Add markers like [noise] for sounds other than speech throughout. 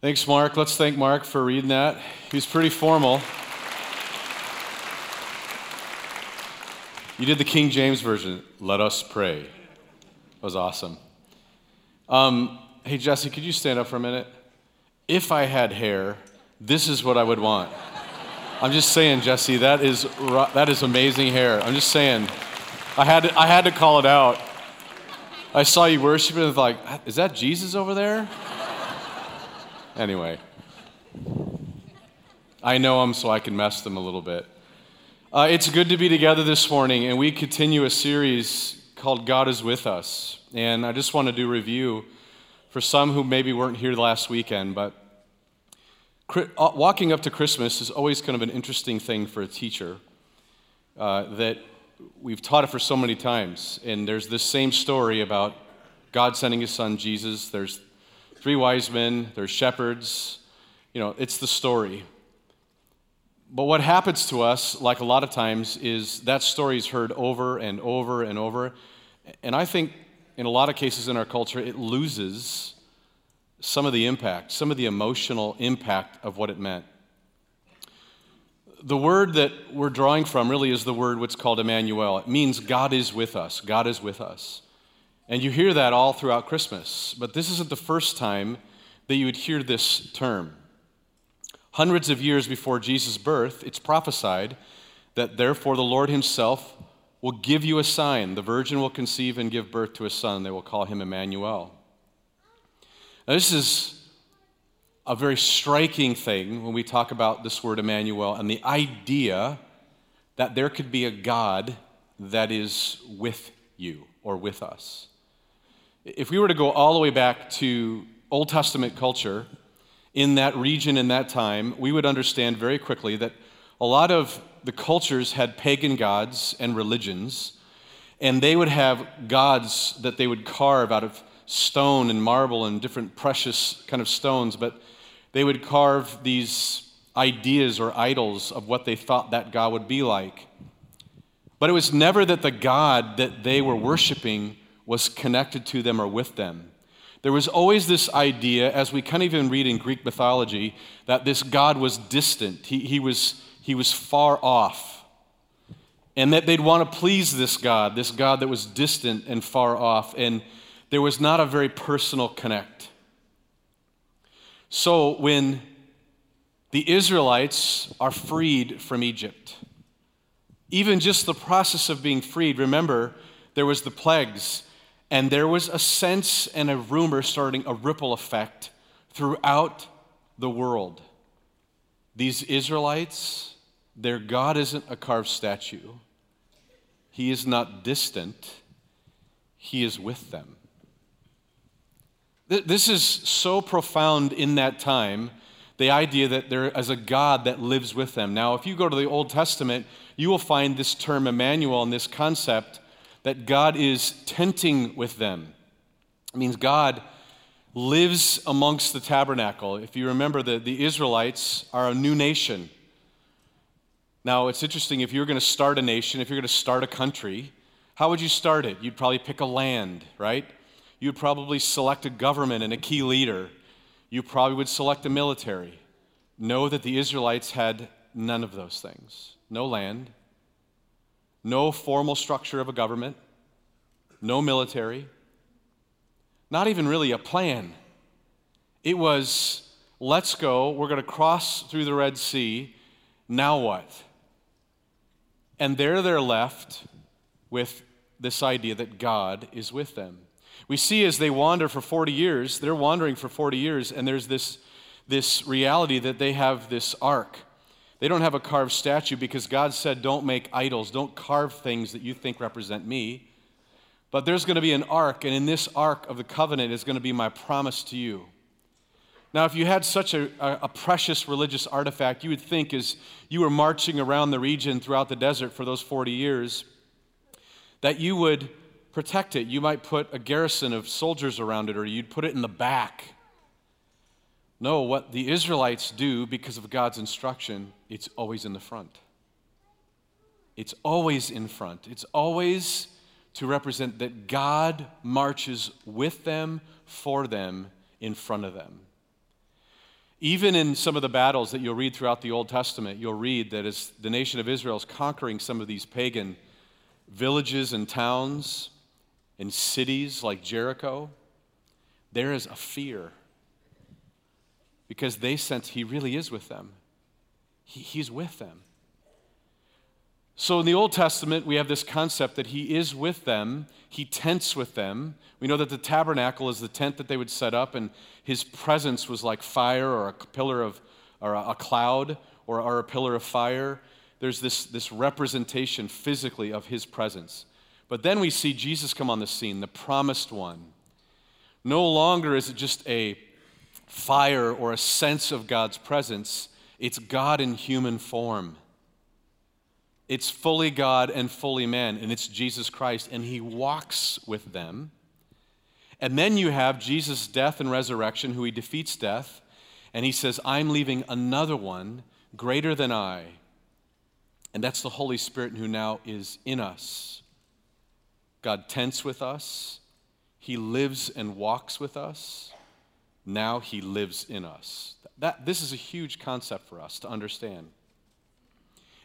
Thanks, Mark. Let's thank Mark for reading that. He's pretty formal. You did the King James Version. Let us pray. That was awesome. Um, hey, Jesse, could you stand up for a minute? If I had hair, this is what I would want. I'm just saying, Jesse, that is, that is amazing hair. I'm just saying. I had, to, I had to call it out. I saw you worshiping and was like, is that Jesus over there? Anyway, I know them so I can mess them a little bit. Uh, it's good to be together this morning, and we continue a series called God is With Us. And I just want to do review for some who maybe weren't here last weekend, but uh, walking up to Christmas is always kind of an interesting thing for a teacher uh, that we've taught it for so many times. And there's this same story about God sending his son Jesus. There's three wise men, there's shepherds. You know, it's the story. But what happens to us, like a lot of times, is that story is heard over and over and over. And I think in a lot of cases in our culture, it loses some of the impact, some of the emotional impact of what it meant. The word that we're drawing from really is the word what's called Emmanuel. It means God is with us. God is with us. And you hear that all throughout Christmas, but this isn't the first time that you would hear this term. Hundreds of years before Jesus' birth, it's prophesied that therefore the Lord Himself will give you a sign. The virgin will conceive and give birth to a son. They will call him Emmanuel. Now, this is a very striking thing when we talk about this word Emmanuel and the idea that there could be a God that is with you or with us. If we were to go all the way back to Old Testament culture in that region in that time, we would understand very quickly that a lot of the cultures had pagan gods and religions, and they would have gods that they would carve out of stone and marble and different precious kind of stones, but they would carve these ideas or idols of what they thought that God would be like. But it was never that the God that they were worshiping was connected to them or with them. There was always this idea, as we of even read in Greek mythology, that this God was distant. He, he, was, he was far off. And that they'd want to please this God, this God that was distant and far off. And there was not a very personal connect. So when the Israelites are freed from Egypt, even just the process of being freed, remember, there was the plagues and there was a sense and a rumor starting a ripple effect throughout the world. These Israelites, their God isn't a carved statue, He is not distant, He is with them. This is so profound in that time the idea that there is a God that lives with them. Now, if you go to the Old Testament, you will find this term Emmanuel and this concept that God is tenting with them. It means God lives amongst the tabernacle. If you remember, the, the Israelites are a new nation. Now, it's interesting if you're going to start a nation, if you're going to start a country, how would you start it? You'd probably pick a land, right? You'd probably select a government and a key leader. You probably would select a military. Know that the Israelites had none of those things no land, no formal structure of a government, no military, not even really a plan. It was, let's go, we're going to cross through the Red Sea, now what? And there they're left with this idea that God is with them. We see as they wander for 40 years, they're wandering for 40 years, and there's this, this reality that they have this ark they don't have a carved statue because God said, Don't make idols, don't carve things that you think represent me. But there's going to be an ark, and in this ark of the covenant is going to be my promise to you. Now, if you had such a, a, precious religious artifact, you would think as you were marching around the region throughout the desert for those 40 years, that you would protect it. You might put a garrison of soldiers around it, or you'd put it in the back no, what the Israelites do because of God's instruction, it's always in the front. It's always in front. It's always to represent that God marches with them, for them, in front of them. Even in some of the battles that you'll read throughout the Old Testament, you'll read that as the nation of Israel is conquering some of these pagan villages and towns and cities like Jericho, there is a fear because they sense he really is with them. He, he's with them. So in the Old Testament, we have this concept that he is with them, he tents with them. We know that the tabernacle is the tent that they would set up, and his presence was like fire or a pillar of, or a cloud or, or a pillar of fire. There's this, this representation physically of his presence. But then we see Jesus come on the scene, the promised one. No longer is it just a fire or a sense of God's presence, it's God in human form. It's fully God and fully man, and it's Jesus Christ, and he walks with them. And then you have Jesus' death and resurrection, who he defeats death, and he says, I'm leaving another one greater than I. And that's the Holy Spirit who now is in us. God tents with us, he lives and walks with us. Now he lives in us. That, this is a huge concept for us to understand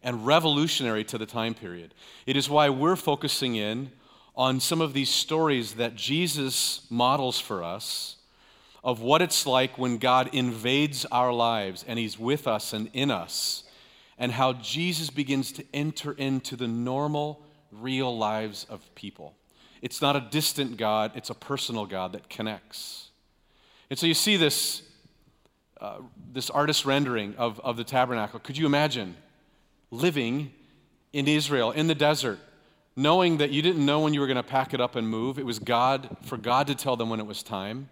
and revolutionary to the time period. It is why we're focusing in on some of these stories that Jesus models for us of what it's like when God invades our lives and He's with us and in us, and how Jesus begins to enter into the normal, real lives of people. It's not a distant God, it's a personal God that connects. And so you see this, uh, this artist rendering of, of the tabernacle. Could you imagine living in Israel, in the desert, knowing that you didn't know when you were going to pack it up and move. It was God, for God to tell them when it was time.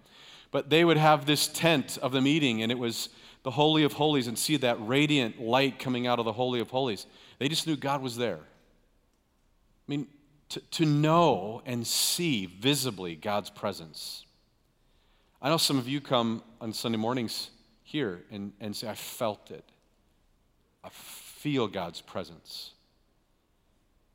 But they would have this tent of the meeting, and it was the Holy of Holies, and see that radiant light coming out of the Holy of Holies. They just knew God was there. I mean, to, to know and see visibly God's presence. I know some of you come on Sunday mornings here and, and say, I felt it. I feel God's presence.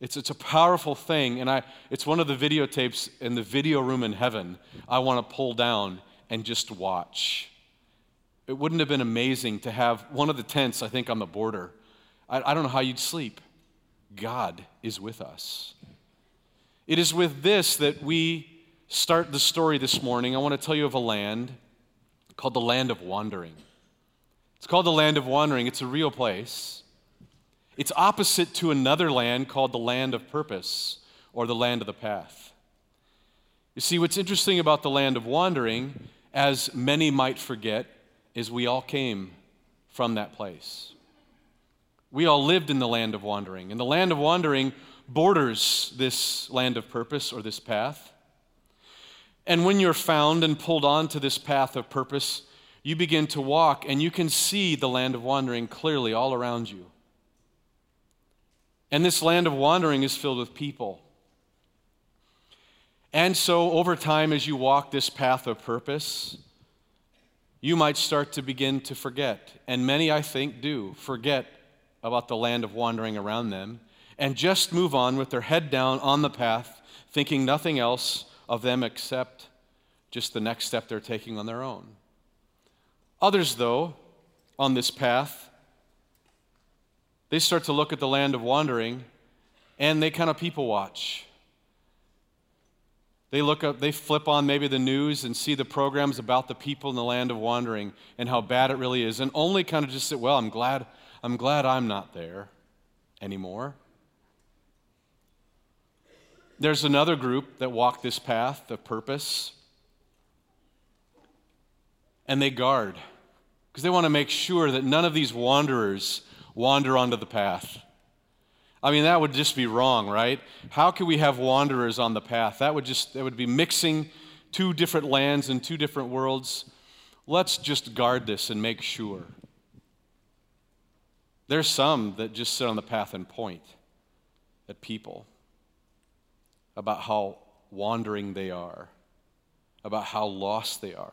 It's, it's a powerful thing, and I, it's one of the videotapes in the video room in heaven I want to pull down and just watch. It wouldn't have been amazing to have one of the tents, I think, on the border. I, I don't know how you'd sleep. God is with us. It is with this that we start the story this morning. I want to tell you of a land called the land of wandering. It's called the land of wandering, it's a real place. It's opposite to another land called the land of purpose or the land of the path. You see, what's interesting about the land of wandering, as many might forget, is we all came from that place. We all lived in the land of wandering, and the land of wandering borders this land of purpose or this path. And when you're found and pulled onto this path of purpose, you begin to walk and you can see the land of wandering clearly all around you. And this land of wandering is filled with people. And so, over time, as you walk this path of purpose, you might start to begin to forget. And many, I think, do forget about the land of wandering around them and just move on with their head down on the path, thinking nothing else of them except just the next step they're taking on their own. Others, though, on this path, they start to look at the land of wandering and they kind of people watch. They look up, they flip on maybe the news and see the programs about the people in the land of wandering and how bad it really is, and only kind of just say, Well, I'm glad, I'm glad I'm not there anymore. There's another group that walk this path of purpose, and they guard because they want to make sure that none of these wanderers wander onto the path. I mean, that would just be wrong, right? How could we have wanderers on the path? That would just that would be mixing two different lands and two different worlds. Let's just guard this and make sure. There's some that just sit on the path and point at people about how wandering they are, about how lost they are.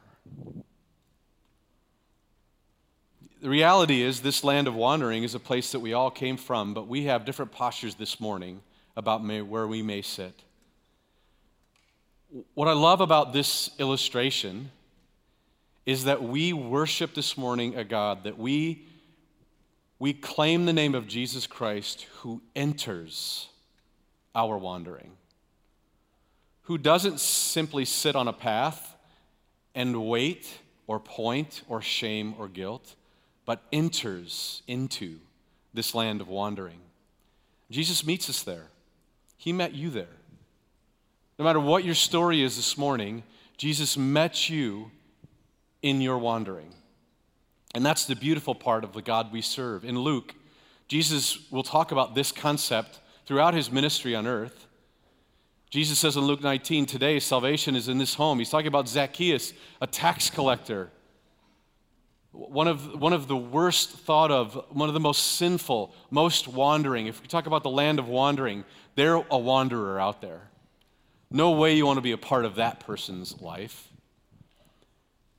The reality is, this land of wandering is a place that we all came from, but we have different postures this morning about may, where we may sit. What I love about this illustration is that we worship this morning a God, that we, we claim the name of Jesus Christ who enters our wandering, who doesn't simply sit on a path and wait or point or shame or guilt, but enters into this land of wandering. Jesus meets us there. He met you there. No matter what your story is this morning, Jesus met you in your wandering. And that's the beautiful part of the God we serve. In Luke, Jesus will talk about this concept throughout his ministry on earth. Jesus says in Luke 19, today salvation is in this home. He's talking about Zacchaeus, a tax collector. One of, one of the worst thought of, one of the most sinful, most wandering. If we talk about the land of wandering, they're a wanderer out there. No way you want to be a part of that person's life.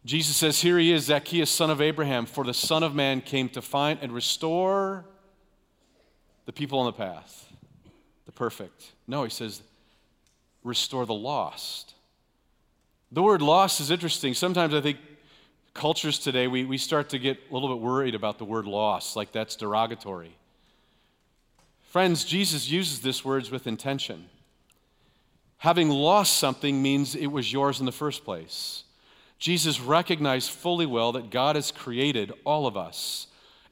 Jesus says, Here he is, Zacchaeus, son of Abraham, for the Son of Man came to find and restore the people on the path, the perfect. No, he says, restore the lost. The word lost is interesting. Sometimes I think cultures today, we, we start to get a little bit worried about the word lost, like that's derogatory. Friends, Jesus uses this words with intention. Having lost something means it was yours in the first place. Jesus recognized fully well that God has created all of us,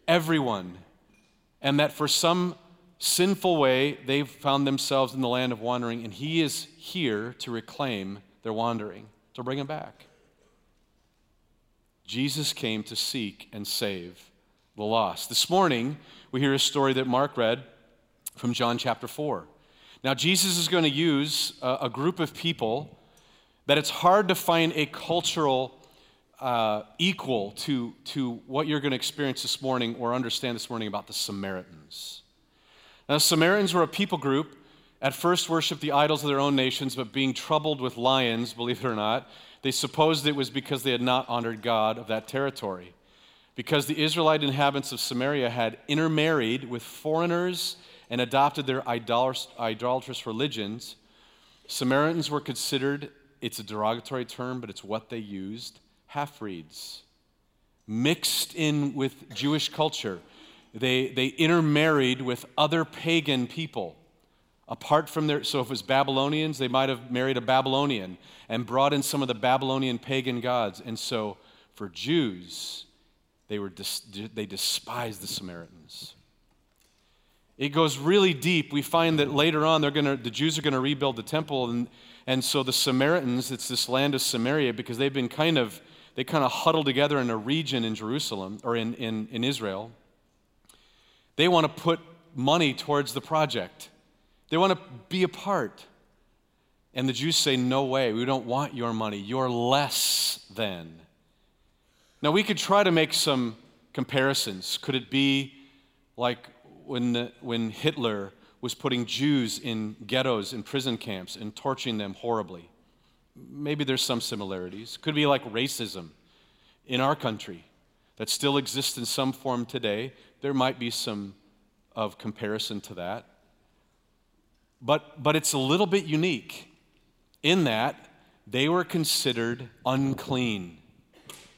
everyone, and that for some sinful way they've found themselves in the land of wandering, and He is here to reclaim their wandering, to bring them back. Jesus came to seek and save the lost. This morning, we hear a story that Mark read from John chapter 4. Now, Jesus is going to use a, group of people that it's hard to find a cultural uh, equal to, to what you're going to experience this morning or understand this morning about the Samaritans. Now, Samaritans were a people group, at first worshiped the idols of their own nations, but being troubled with lions, believe it or not, they supposed it was because they had not honored God of that territory. Because the Israelite inhabitants of Samaria had intermarried with foreigners and adopted their idolatrous religions, Samaritans were considered, it's a derogatory term, but it's what they used, half breeds. Mixed in with Jewish culture. They, they intermarried with other pagan people. Apart from their, so if it was Babylonians, they might have married a Babylonian and brought in some of the Babylonian pagan gods. And so for Jews, they, were, they despised the Samaritans. It goes really deep. We find that later on, they're gonna, the Jews are going to rebuild the temple. And, and so the Samaritans, it's this land of Samaria because they've been kind of, they kind of huddled together in a region in Jerusalem or in, in, in Israel. They want to put money towards the project, they want to be a part. And the Jews say, No way, we don't want your money. You're less than. Now, we could try to make some comparisons. Could it be like when, when Hitler was putting Jews in ghettos and prison camps and torturing them horribly. Maybe there's some similarities. Could be like racism in our country that still exists in some form today. There might be some of comparison to that. But, but it's a little bit unique in that they were considered unclean.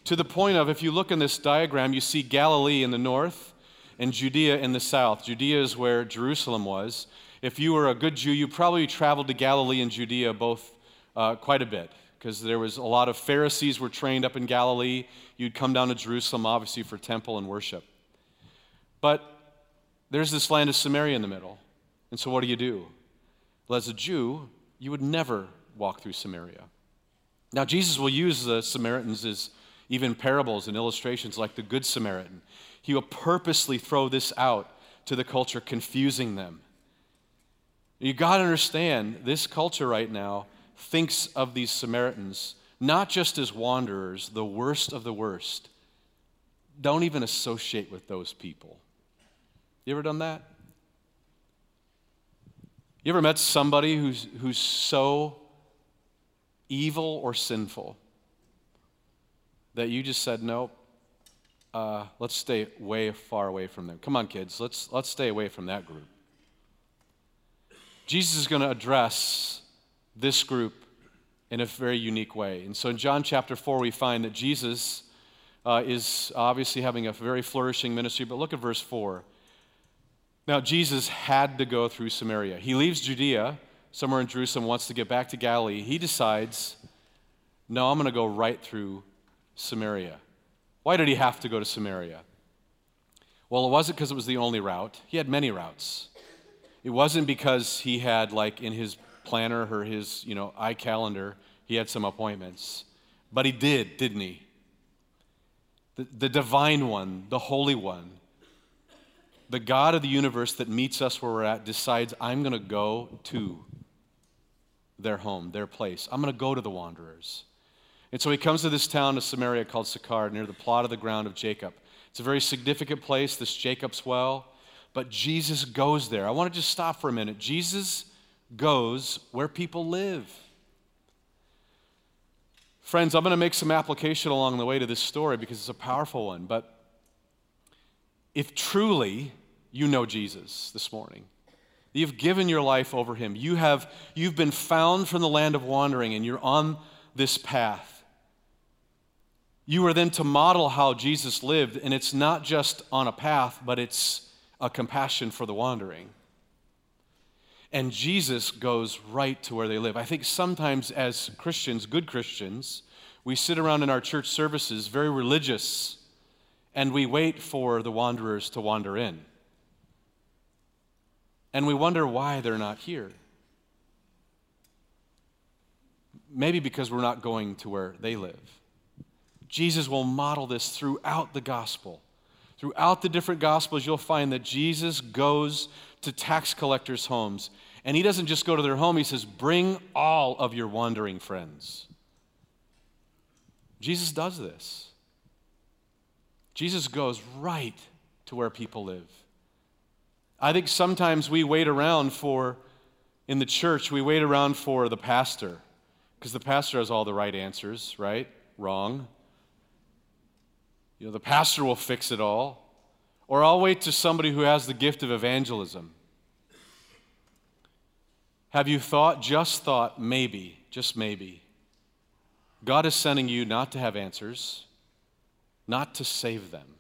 To the point of, if you look in this diagram, you see Galilee in the north and Judea in the south. Judea is where Jerusalem was. If you were a good Jew, you probably traveled to Galilee and Judea both uh, quite a bit because there was a lot of Pharisees were trained up in Galilee. You'd come down to Jerusalem, obviously, for temple and worship. But there's this land of Samaria in the middle. And so what do you do? Well, as a Jew, you would never walk through Samaria. Now, Jesus will use the Samaritans as even parables and illustrations like the Good Samaritan. He will purposely throw this out to the culture, confusing them. You got to understand, this culture right now thinks of these Samaritans not just as wanderers, the worst of the worst. Don't even associate with those people. You ever done that? You ever met somebody who's, who's so evil or sinful that you just said, nope, uh, let's stay way far away from them. Come on, kids, let's, let's stay away from that group. Jesus is going to address this group in a very unique way. And so in John chapter 4, we find that Jesus uh, is obviously having a very flourishing ministry, but look at verse 4. Now, Jesus had to go through Samaria. He leaves Judea, somewhere in Jerusalem, wants to get back to Galilee. He decides, no, I'm going to go right through Samaria. Why did he have to go to Samaria? Well, it wasn't because it was the only route. He had many routes. It wasn't because he had, like, in his planner or his, you know, iCalendar, he had some appointments. But he did, didn't he? The, the divine one, the holy one, the God of the universe that meets us where we're at decides, I'm going to go to their home, their place. I'm going to go to the wanderers. And so he comes to this town of Samaria called Sychar, near the plot of the ground of Jacob. It's a very significant place, this Jacob's well. But Jesus goes there. I want to just stop for a minute. Jesus goes where people live. Friends, I'm going to make some application along the way to this story because it's a powerful one. But if truly you know Jesus this morning, you've given your life over him, you have, you've been found from the land of wandering, and you're on this path. You are then to model how Jesus lived, and it's not just on a path, but it's a compassion for the wandering. And Jesus goes right to where they live. I think sometimes as Christians, good Christians, we sit around in our church services very religious and we wait for the wanderers to wander in. And we wonder why they're not here. Maybe because we're not going to where they live. Jesus will model this throughout the gospel. Throughout the different gospels, you'll find that Jesus goes to tax collectors' homes. And he doesn't just go to their home, he says, Bring all of your wandering friends. Jesus does this. Jesus goes right to where people live. I think sometimes we wait around for, in the church, we wait around for the pastor because the pastor has all the right answers, right? Wrong. You know, the pastor will fix it all. Or I'll wait to somebody who has the gift of evangelism. Have you thought, just thought, maybe, just maybe, God is sending you not to have answers, not to save them.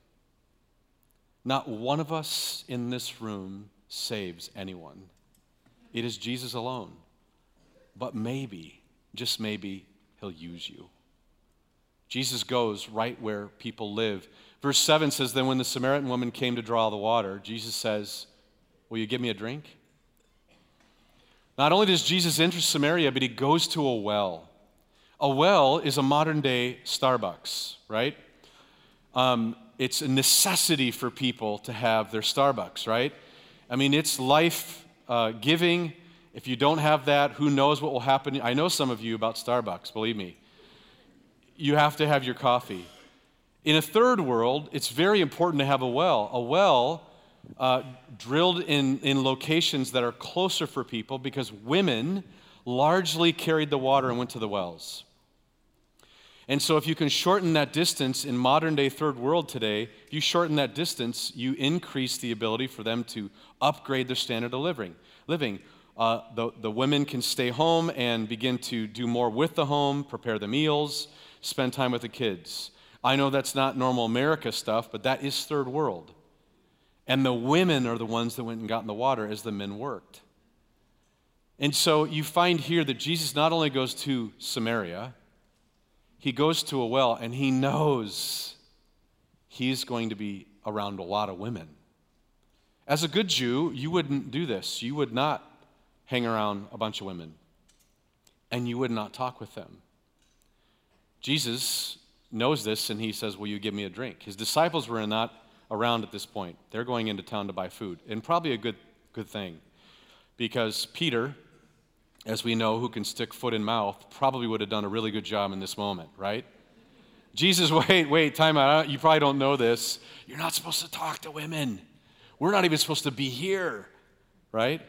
Not one of us in this room saves anyone. It is Jesus alone. But maybe, just maybe, he'll use you. Jesus goes right where people live. Verse 7 says, Then when the Samaritan woman came to draw the water, Jesus says, Will you give me a drink? Not only does Jesus enter Samaria, but he goes to a well. A well is a modern day Starbucks, right? Um, it's a necessity for people to have their Starbucks, right? I mean, it's life uh, giving. If you don't have that, who knows what will happen? I know some of you about Starbucks, believe me. You have to have your coffee. In a third world, it's very important to have a well. A well uh, drilled in, in locations that are closer for people because women largely carried the water and went to the wells. And so, if you can shorten that distance in modern day third world today, if you shorten that distance, you increase the ability for them to upgrade their standard of living. living. Uh, the, the women can stay home and begin to do more with the home, prepare the meals, spend time with the kids. I know that's not normal America stuff, but that is third world. And the women are the ones that went and got in the water as the men worked. And so you find here that Jesus not only goes to Samaria, he goes to a well and he knows he's going to be around a lot of women. As a good Jew, you wouldn't do this. You would not hang around a bunch of women and you would not talk with them. Jesus knows this and he says, Will you give me a drink? His disciples were not around at this point. They're going into town to buy food, and probably a good, good thing because Peter as we know, who can stick foot in mouth, probably would have done a really good job in this moment, right? Jesus, [laughs] wait, wait, time out. You probably don't know this. You're not supposed to talk to women. We're not even supposed to be here, right?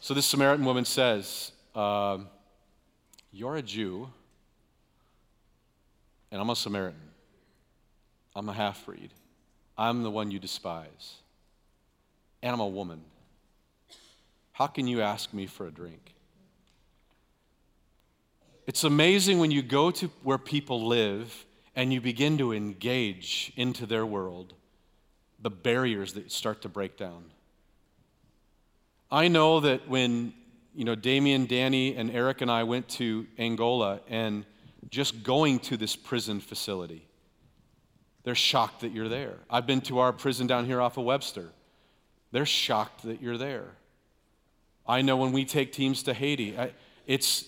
So this Samaritan woman says, uh, You're a Jew, and I'm a Samaritan. I'm a half breed. I'm the one you despise. And I'm a woman. How can you ask me for a drink? it's amazing when you go to where people live and you begin to engage into their world, the barriers that start to break down. I know that when you know Damien, Danny, and Eric and I went to Angola and just going to this prison facility, they're shocked that you're there. I've been to our prison down here off of Webster. They're shocked that you're there. I know when we take teams to Haiti, I, it's,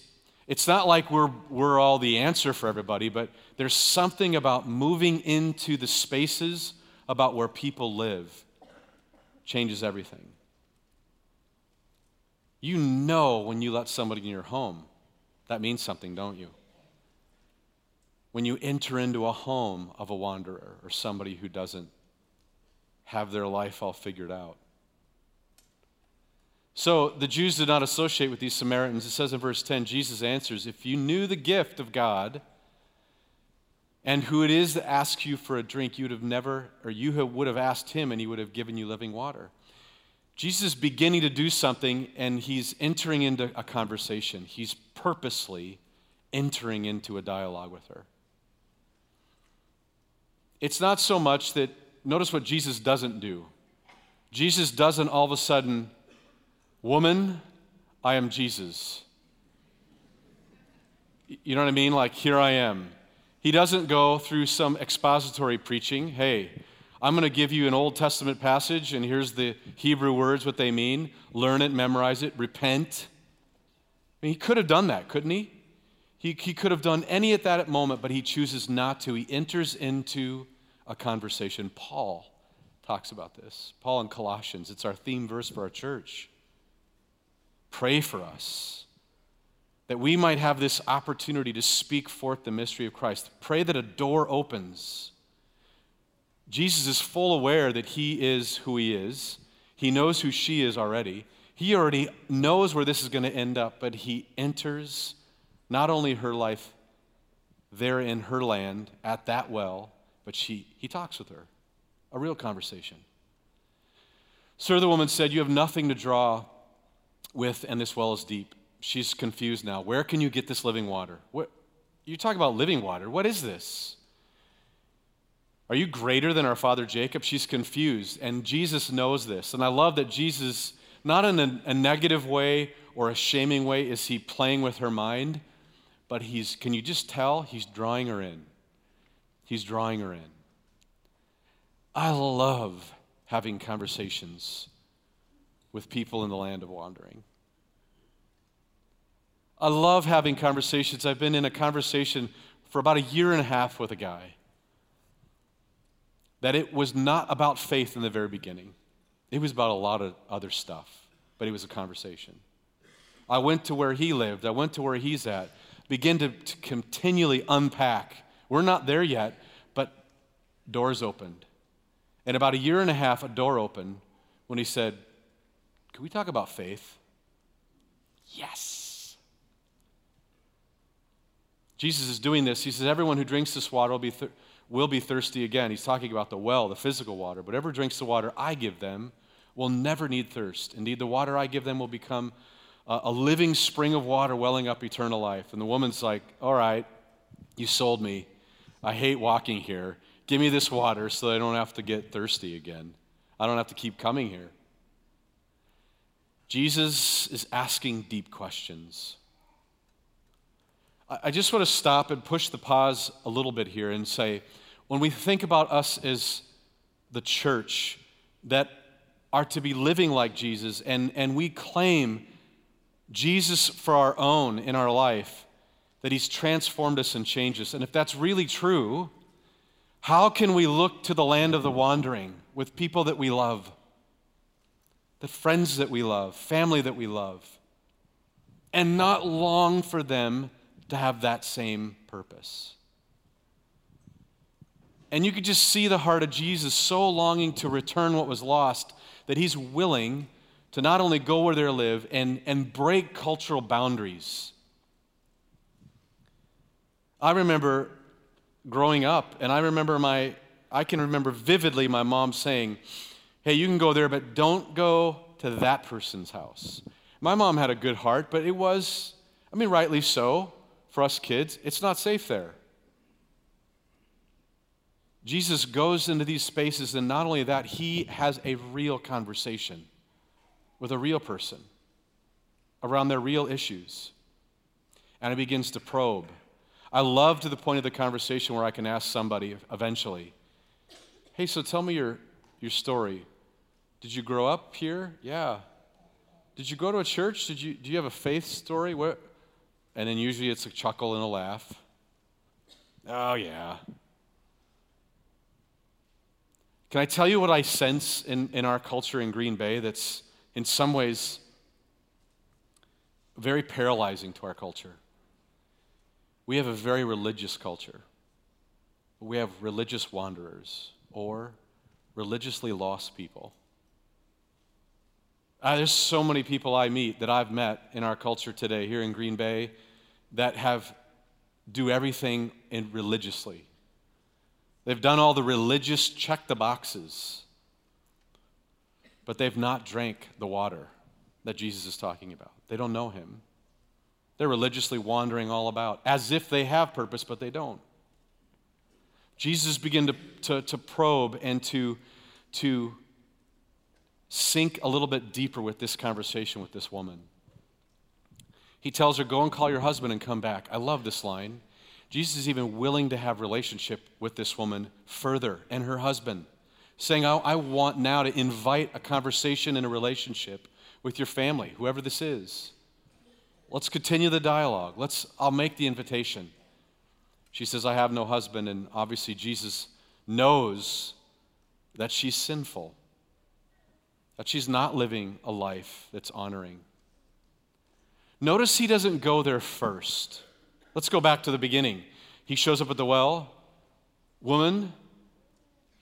it's not like we're, we're all the answer for everybody, but there's something about moving into the spaces about where people live changes everything. You know when you let somebody in your home, that means something, don't you? When you enter into a home of a wanderer or somebody who doesn't have their life all figured out. So the Jews did not associate with these Samaritans. It says in verse 10 Jesus answers, If you knew the gift of God and who it is that asks you for a drink, you would have never, or you would have asked him and he would have given you living water. Jesus is beginning to do something and he's entering into a conversation. He's purposely entering into a dialogue with her. It's not so much that, notice what Jesus doesn't do. Jesus doesn't all of a sudden Woman, I am Jesus. You know what I mean? Like, here I am. He doesn't go through some expository preaching. Hey, I'm going to give you an Old Testament passage, and here's the Hebrew words, what they mean. Learn it, memorize it, repent. I mean, he could have done that, couldn't he? He, he could have done any at that moment, but he chooses not to. He enters into a conversation. Paul talks about this. Paul in Colossians, it's our theme verse for our church. Pray for us that we might have this opportunity to speak forth the mystery of Christ. Pray that a door opens. Jesus is full aware that he is who he is. He knows who she is already. He already knows where this is going to end up, but he enters not only her life there in her land at that well, but she, he talks with her. A real conversation. Sir, the woman said, You have nothing to draw with, and this well is deep. She's confused now. Where can you get this living water? What, you talk about living water. What is this? Are you greater than our father Jacob? She's confused, and Jesus knows this. And I love that Jesus, not in a, a negative way or a shaming way, is he playing with her mind, but he's, can you just tell? He's drawing her in. He's drawing her in. I love having conversations with people in the land of wandering. I love having conversations. I've been in a conversation for about a year and a half with a guy that it was not about faith in the very beginning. It was about a lot of other stuff, but it was a conversation. I went to where he lived, I went to where he's at, begin to, to continually unpack. We're not there yet, but doors opened. And about a year and a half, a door opened when he said, can we talk about faith? Yes. Jesus is doing this. He says, Everyone who drinks this water will be, thir- will be thirsty again. He's talking about the well, the physical water. But whoever drinks the water I give them will never need thirst. Indeed, the water I give them will become a, a living spring of water welling up eternal life. And the woman's like, All right, you sold me. I hate walking here. Give me this water so I don't have to get thirsty again. I don't have to keep coming here. Jesus is asking deep questions. I just want to stop and push the pause a little bit here and say when we think about us as the church that are to be living like Jesus and, and we claim Jesus for our own in our life, that He's transformed us and changed us. And if that's really true, how can we look to the land of the wandering with people that we love? The friends that we love, family that we love, and not long for them to have that same purpose. And you could just see the heart of Jesus so longing to return what was lost that he's willing to not only go where they live and, and break cultural boundaries. I remember growing up, and I remember my, I can remember vividly my mom saying, hey, you can go there, but don't go to that person's house. My mom had a good heart, but it was, I mean, rightly so. for us kids, it's not safe there. Jesus goes into these spaces, and not only that, he has a real conversation with a real person around their real issues. And he begins to probe. I love to the point of the conversation where I can ask somebody eventually, hey, so tell me your, your story. Did you grow up here? Yeah. Did you go to a church? Did you, do you have a faith story? What? And then usually it's a chuckle and a laugh. Oh, yeah. Can I tell you what I sense in, in our culture in Green Bay that's in some ways very paralyzing to our culture? We have a very religious culture. We have religious wanderers or religiously lost people. Uh, there's so many people I meet that I've met in our culture today here in Green Bay that have do everything in religiously. They've done all the religious check the boxes, but they've not drank the water that Jesus is talking about. They don't know him. They're religiously wandering all about as if they have purpose, but they don't. Jesus began to, to, to probe and to, to sink a little bit deeper with this conversation with this woman. He tells her, Go and call your husband and come back. I love this line. Jesus is even willing to have relationship with this woman further and her husband, saying, I, I want now to invite a conversation and a relationship with your family, whoever this is. Let's continue the dialogue. Let's, I'll make the invitation. She says, I have no husband, and obviously Jesus knows that she's sinful, that she's not living a life that's honoring. Notice he doesn't go there first. Let's go back to the beginning. He shows up at the well. Woman,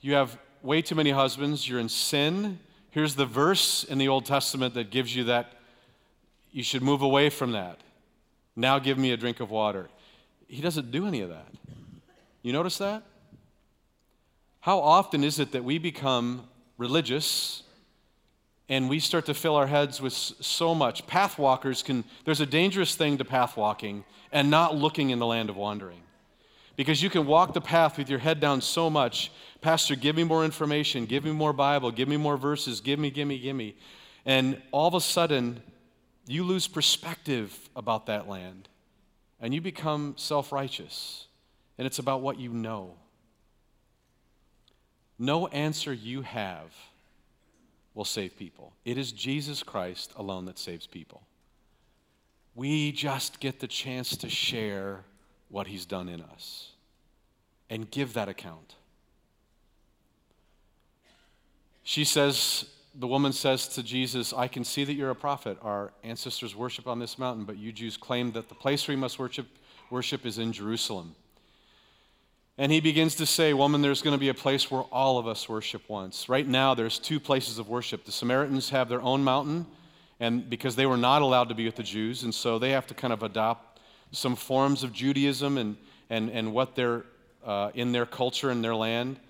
you have way too many husbands. You're in sin. Here's the verse in the Old Testament that gives you that you should move away from that. Now give me a drink of water. He doesn't do any of that. You notice that? How often is it that we become religious and we start to fill our heads with so much? Pathwalkers can, there's a dangerous thing to pathwalking and not looking in the land of wandering. Because you can walk the path with your head down so much. Pastor, give me more information, give me more Bible, give me more verses, give me, give me, give me. And all of a sudden, you lose perspective about that land and you become self righteous. And it's about what you know. No answer you have will save people. It is Jesus Christ alone that saves people. We just get the chance to share what He's done in us and give that account. She says, the woman says to Jesus, I can see that you're a prophet. Our ancestors worship on this mountain, but you Jews claim that the place where you must worship, worship is in Jerusalem. And he begins to say, Woman, there's going to be a place where all of us worship once. Right now, there's two places of worship. The Samaritans have their own mountain, and because they were not allowed to be with the Jews, and so they have to kind of adopt some forms of Judaism and, and, and what they're uh, in their culture and their land.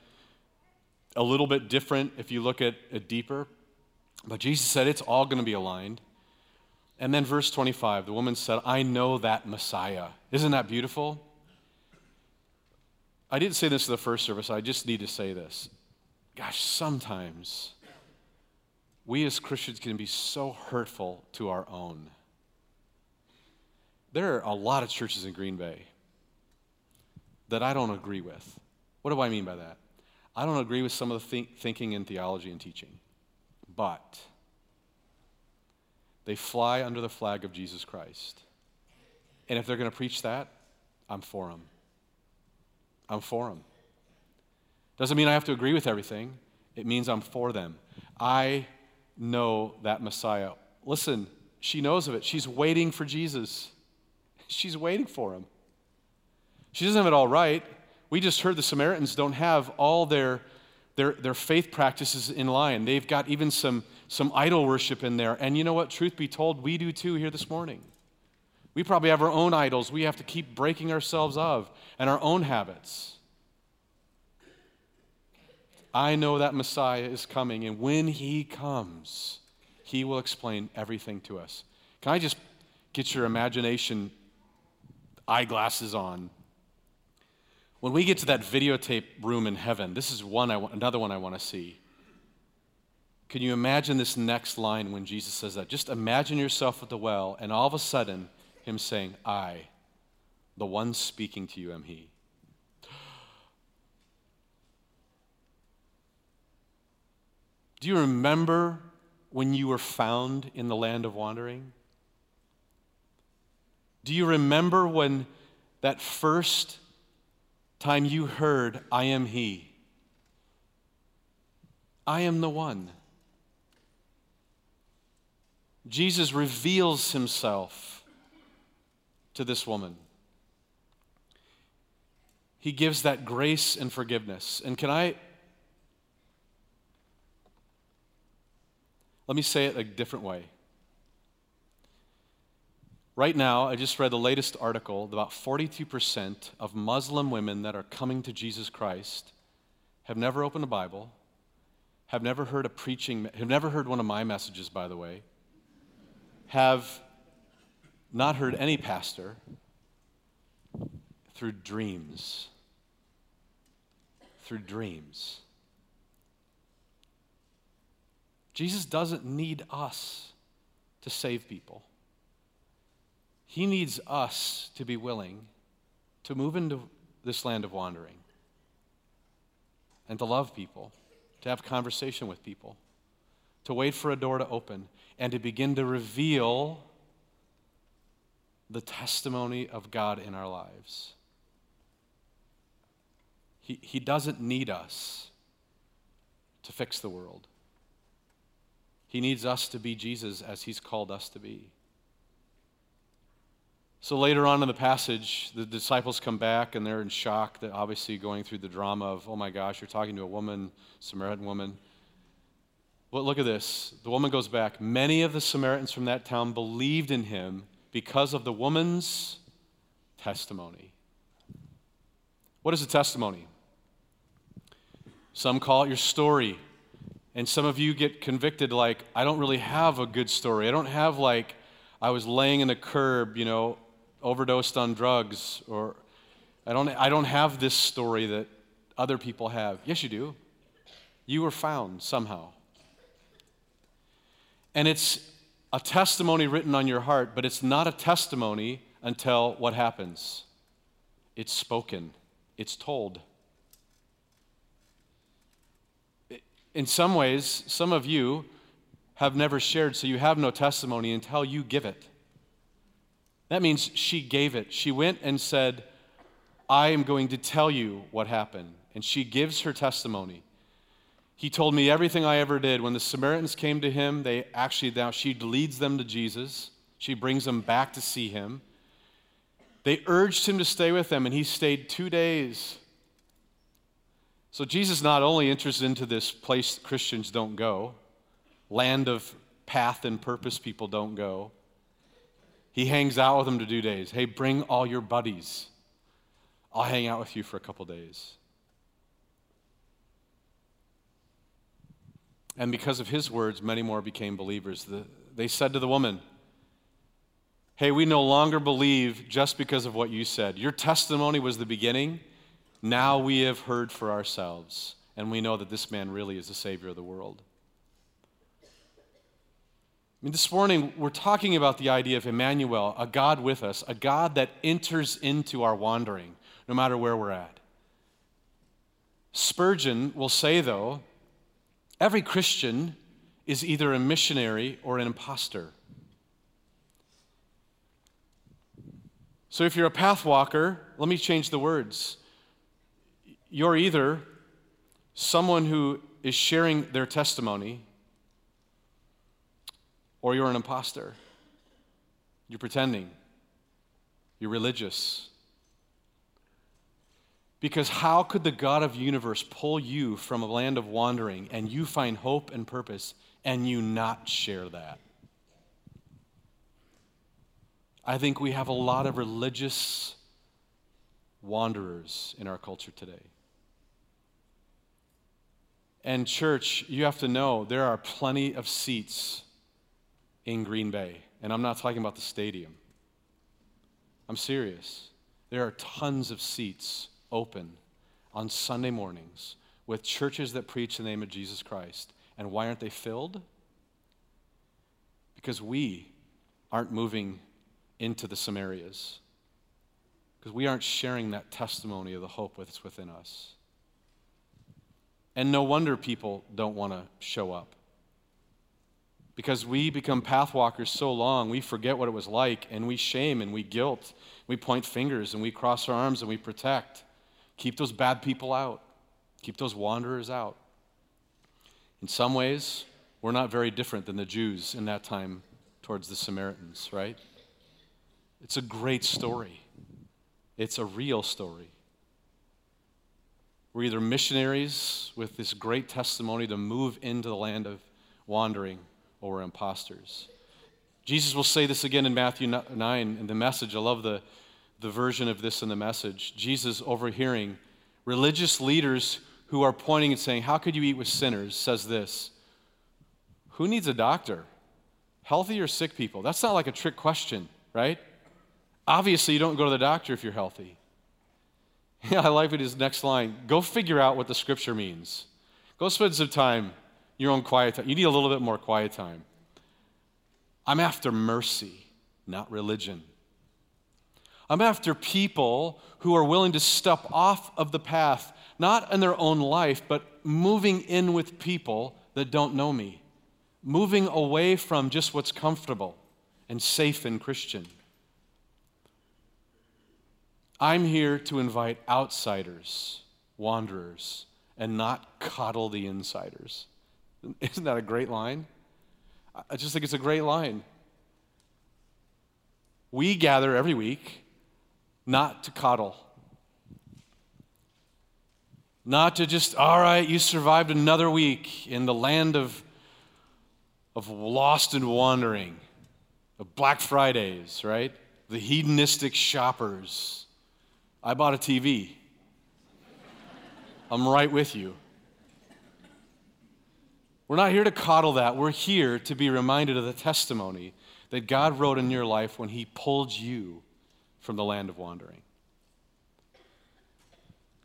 A little bit different if you look at it deeper. But Jesus said it's all going to be aligned. And then verse 25, the woman said, I know that Messiah. Isn't that beautiful? I didn't say this in the first service, I just need to say this. Gosh, sometimes we as Christians can be so hurtful to our own. There are a lot of churches in Green Bay that I don't agree with. What do I mean by that? I don't agree with some of the think- thinking and theology and teaching, but they fly under the flag of Jesus Christ. And if they're going to preach that, I'm for them. I'm for them. Doesn't mean I have to agree with everything, it means I'm for them. I know that Messiah. Listen, she knows of it. She's waiting for Jesus, [laughs] she's waiting for him. She doesn't have it all right. We just heard the Samaritans don't have all their, their, their faith practices in line. They've got even some, some idol worship in there. And you know what? Truth be told, we do too here this morning. We probably have our own idols we have to keep breaking ourselves of and our own habits. I know that Messiah is coming, and when he comes, he will explain everything to us. Can I just get your imagination eyeglasses on. When we get to that videotape room in heaven, this is one I, another one I want to see. Can you imagine this next line when Jesus says that? Just imagine yourself at the well, and all of a sudden, Him saying, I, the one speaking to you, am He. Do you remember when you were found in the land of wandering? Do you remember when that first time you heard, I am He? I am the one. Jesus reveals himself to this woman. He gives that grace and forgiveness. And can I let me say it a different way. Right now, I just read the latest article about 42% of Muslim women that are coming to Jesus Christ have never opened a Bible, have never heard a preaching, have never heard one of my messages, by the way, have not heard any pastor through dreams. Through dreams. Jesus doesn't need us to save people. He needs us to be willing to move into this land of wandering and to love people, to have conversation with people, to wait for a door to open, and to begin to reveal the testimony of God in our lives. He, he doesn't need us to fix the world. He needs us to be Jesus as He's called us to be. So later on in the passage, the disciples come back and they're in shock that obviously going through the drama of, oh my gosh, you're talking to a woman, Samaritan woman. But look at this. The woman goes back. Many of the Samaritans from that town believed in him because of the woman's testimony. What is a testimony? Some call it your story. And some of you get convicted like, I don't really have a good story. I don't have like, I was laying in the curb, you know, overdosed on drugs, or I don't, I don't have this story that other people have. Yes, you do. You were found somehow. And it's a testimony written on your heart, but it's not a testimony until what happens? It's spoken, it's told. In some ways, some of you have never shared, so you have no testimony until you give it. That means she gave it. She went and said, I am going to tell you what happened. And she gives her testimony. He told me everything I ever did. When the Samaritans came to him, they actually now she leads them to Jesus. She brings them back to see him. They urged him to stay with them, and he stayed two days. So Jesus not only enters into this place Christians don't go, land of path and purpose people don't go. He hangs out with them to do days. Hey, bring all your buddies. I'll hang out with you for a couple days. And because of his words, many more became believers. The, they said to the woman, Hey, we no longer believe just because of what you said. Your testimony was the beginning. Now we have heard for ourselves, and we know that this man really is the Savior of the world. I mean, this morning, we're talking about the idea of Emmanuel, a God with us, a God that enters into our wandering, no matter where we're at. Spurgeon will say, though, Every Christian is either a missionary or an impostor. So if you're a pathwalker, let me change the words. You're either someone who is sharing their testimony or you're an impostor. You're pretending. You're religious. Because how could the God of universe pull you from a land of wandering and you find hope and purpose and you not share that? I think we have a lot of religious wanderers in our culture today. And, church, you have to know there are plenty of seats in Green Bay. And I'm not talking about the stadium, I'm serious. There are tons of seats open on Sunday mornings with churches that preach the name of Jesus Christ. And why aren't they filled? Because we aren't moving into the Samarias. Because we aren't sharing that testimony of the hope that's within us. And no wonder people don't want to show up. Because we become pathwalkers so long, we forget what it was like, and we shame and we guilt. We point fingers and we cross our arms and we protect. Keep those bad people out, keep those wanderers out. In some ways, we're not very different than the Jews in that time towards the Samaritans, right? It's a great story, it's a real story. We're either missionaries with this great testimony to move into the land of wandering, or we're imposters. Jesus will say this again in Matthew 9 in the message. I love the, the version of this in the message. Jesus, overhearing religious leaders who are pointing and saying, How could you eat with sinners? says this Who needs a doctor? Healthy or sick people? That's not like a trick question, right? Obviously, you don't go to the doctor if you're healthy. Yeah, [laughs] I like his next line. Go figure out what the scripture means. Go spend some time, your own quiet time. You need a little bit more quiet time. I'm after mercy, not religion. I'm after people who are willing to step off of the path, not in their own life, but moving in with people that don't know me, moving away from just what's comfortable and safe and Christian. I'm here to invite outsiders, wanderers, and not coddle the insiders. [laughs] Isn't that a great line? I just think it's a great line. We gather every week not to coddle, not to just, all right, you survived another week in the land of, of lost and wandering, of Black Fridays, right? The hedonistic shoppers I bought a TV. I'm right with you. We're not here to coddle that. We're here to be reminded of the testimony that God wrote in your life when He pulled you from the land of wandering.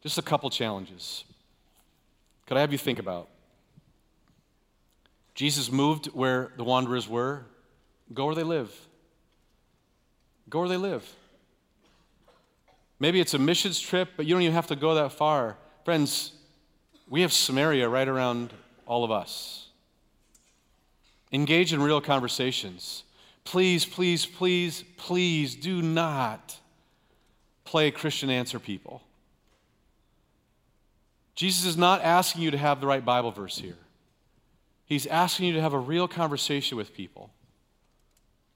Just a couple challenges. Could I have you think about? Jesus moved where the wanderers were. Go where they live. Go where they live. Maybe it's a missions trip, but you don't even have to go that far. Friends, we have Samaria right around all of us. Engage in real conversations. Please, please, please, please do not play Christian answer people. Jesus is not asking you to have the right Bible verse here. He's asking you to have a real conversation with people.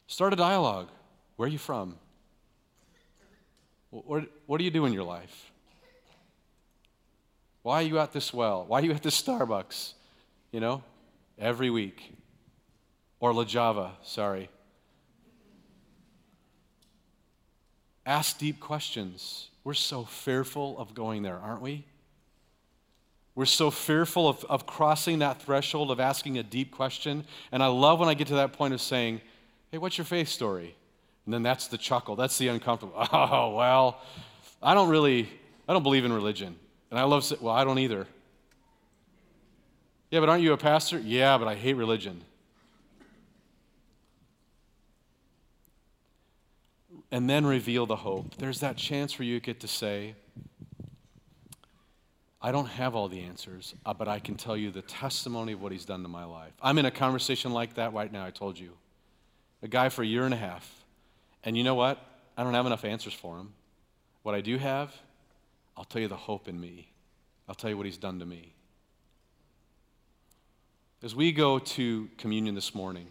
Start a dialogue. Where are you from? What, what do you do in your life? Why are you at this well? Why are you at this Starbucks? You know, every week. Or La Java, sorry. Ask deep questions. We're so fearful of going there, aren't we? We're so fearful of, of crossing that threshold of asking a deep question. And I love when I get to that point of saying, Hey, what's your faith story? And then that's the chuckle. That's the uncomfortable. [laughs] Oh, well, I don't really, I don't believe in religion. And I love, well, I don't either. Yeah, but aren't you a pastor? Yeah, but I hate religion. And then reveal the hope. There's that chance where you get to say, I don't have all the answers, uh, but I can tell you the testimony of what he's done to my life. I'm in a conversation like that right now, I told you. A guy for a year and a half and you know what? I don't have enough answers for him. What I do have, I'll tell you the hope in me. I'll tell you what he's done to me. As we go to communion this morning,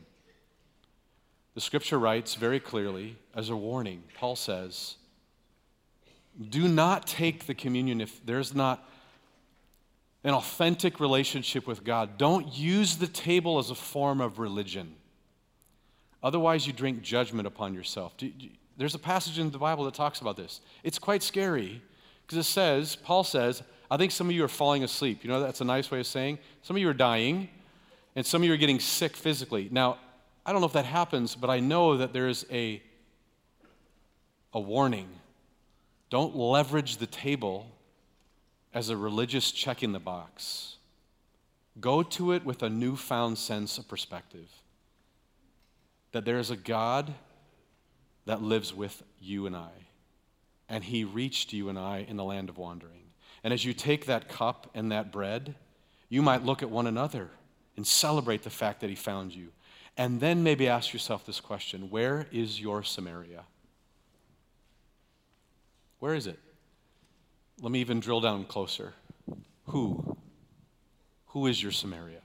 the scripture writes very clearly as a warning. Paul says, Do not take the communion if there's not an authentic relationship with God. Don't use the table as a form of religion. Otherwise, you drink judgment upon yourself. There's a passage in the Bible that talks about this. It's quite scary because it says, Paul says, I think some of you are falling asleep. You know, that's a nice way of saying some of you are dying and some of you are getting sick physically. Now, I don't know if that happens, but I know that there is a, a warning. Don't leverage the table as a religious check in the box. Go to it with a newfound sense of perspective that there is a God that lives with you and I, and He reached you and I in the land of wandering. And as you take that cup and that bread, you might look at one another and celebrate the fact that He found you. And then maybe ask yourself this question Where is your Samaria? Where is it? Let me even drill down closer. Who? Who is your Samaria?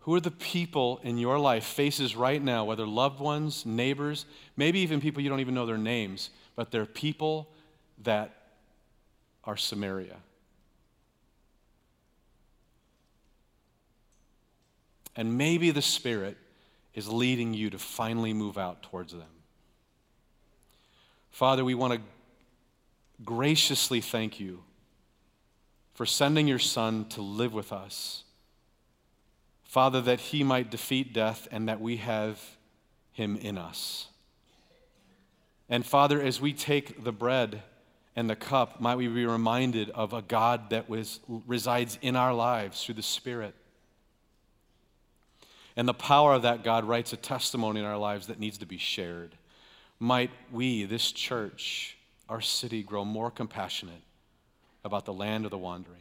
Who are the people in your life, faces right now, whether loved ones, neighbors, maybe even people you don't even know their names, but they're people that are Samaria? And maybe the Spirit is leading you to finally move out towards them. Father, we want to graciously thank you for sending your Son to live with us Father, that he might defeat death and that we have him in us. And Father, as we take the bread and the cup, might we be reminded of a God that was, resides in our lives through the Spirit. And the power of that God writes a testimony in our lives that needs to be shared. Might we, this church, our city, grow more compassionate about the land of the wandering.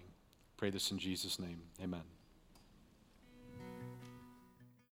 Pray this in Jesus' name. Amen.